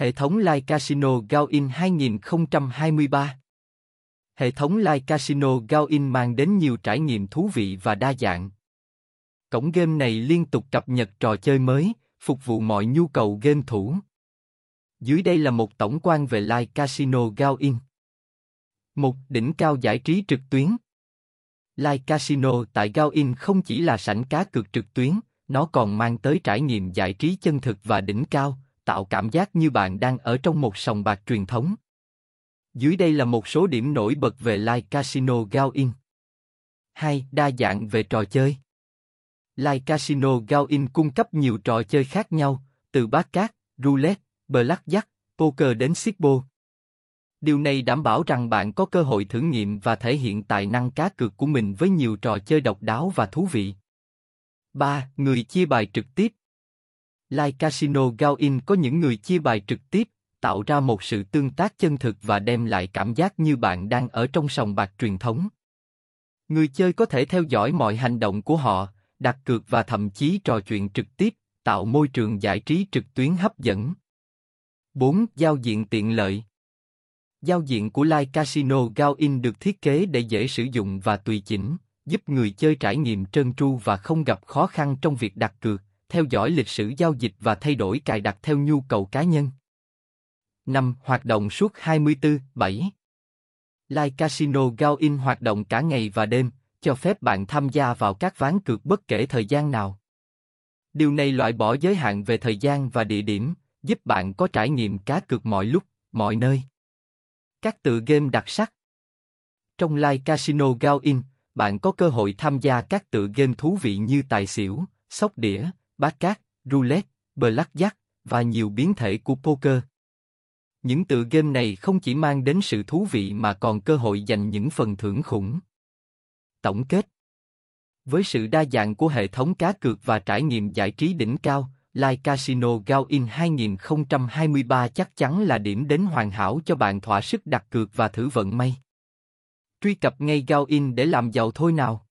Hệ thống Live Casino Gao-in 2023 Hệ thống Live Casino Gao-in mang đến nhiều trải nghiệm thú vị và đa dạng. Cổng game này liên tục cập nhật trò chơi mới, phục vụ mọi nhu cầu game thủ. Dưới đây là một tổng quan về Live Casino Gao-in. Một đỉnh cao giải trí trực tuyến. Live Casino tại Gao-in không chỉ là sảnh cá cược trực tuyến, nó còn mang tới trải nghiệm giải trí chân thực và đỉnh cao, tạo cảm giác như bạn đang ở trong một sòng bạc truyền thống. Dưới đây là một số điểm nổi bật về Live Casino Gao-in. 2. Đa dạng về trò chơi. Live Casino Gao-in cung cấp nhiều trò chơi khác nhau, từ bát cát, roulette, blackjack, poker đến sipo. Điều này đảm bảo rằng bạn có cơ hội thử nghiệm và thể hiện tài năng cá cược của mình với nhiều trò chơi độc đáo và thú vị. 3. Người chia bài trực tiếp Live Casino GaoIn có những người chia bài trực tiếp, tạo ra một sự tương tác chân thực và đem lại cảm giác như bạn đang ở trong sòng bạc truyền thống. Người chơi có thể theo dõi mọi hành động của họ, đặt cược và thậm chí trò chuyện trực tiếp, tạo môi trường giải trí trực tuyến hấp dẫn. 4. Giao diện tiện lợi Giao diện của Live Casino GaoIn được thiết kế để dễ sử dụng và tùy chỉnh, giúp người chơi trải nghiệm trơn tru và không gặp khó khăn trong việc đặt cược, theo dõi lịch sử giao dịch và thay đổi cài đặt theo nhu cầu cá nhân. 5. Hoạt động suốt 24/7 Live Casino Gao-in hoạt động cả ngày và đêm, cho phép bạn tham gia vào các ván cược bất kể thời gian nào. Điều này loại bỏ giới hạn về thời gian và địa điểm, giúp bạn có trải nghiệm cá cược mọi lúc, mọi nơi. Các tựa game đặc sắc Trong Live Casino Gao-in, bạn có cơ hội tham gia các tựa game thú vị như tài xỉu, sóc đĩa, bát cát, roulette, blackjack và nhiều biến thể của poker. Những tựa game này không chỉ mang đến sự thú vị mà còn cơ hội giành những phần thưởng khủng. Tổng kết Với sự đa dạng của hệ thống cá cược và trải nghiệm giải trí đỉnh cao, Live Casino Gao-in 2023 chắc chắn là điểm đến hoàn hảo cho bạn thỏa sức đặt cược và thử vận may. Truy cập ngay Gao-in để làm giàu thôi nào!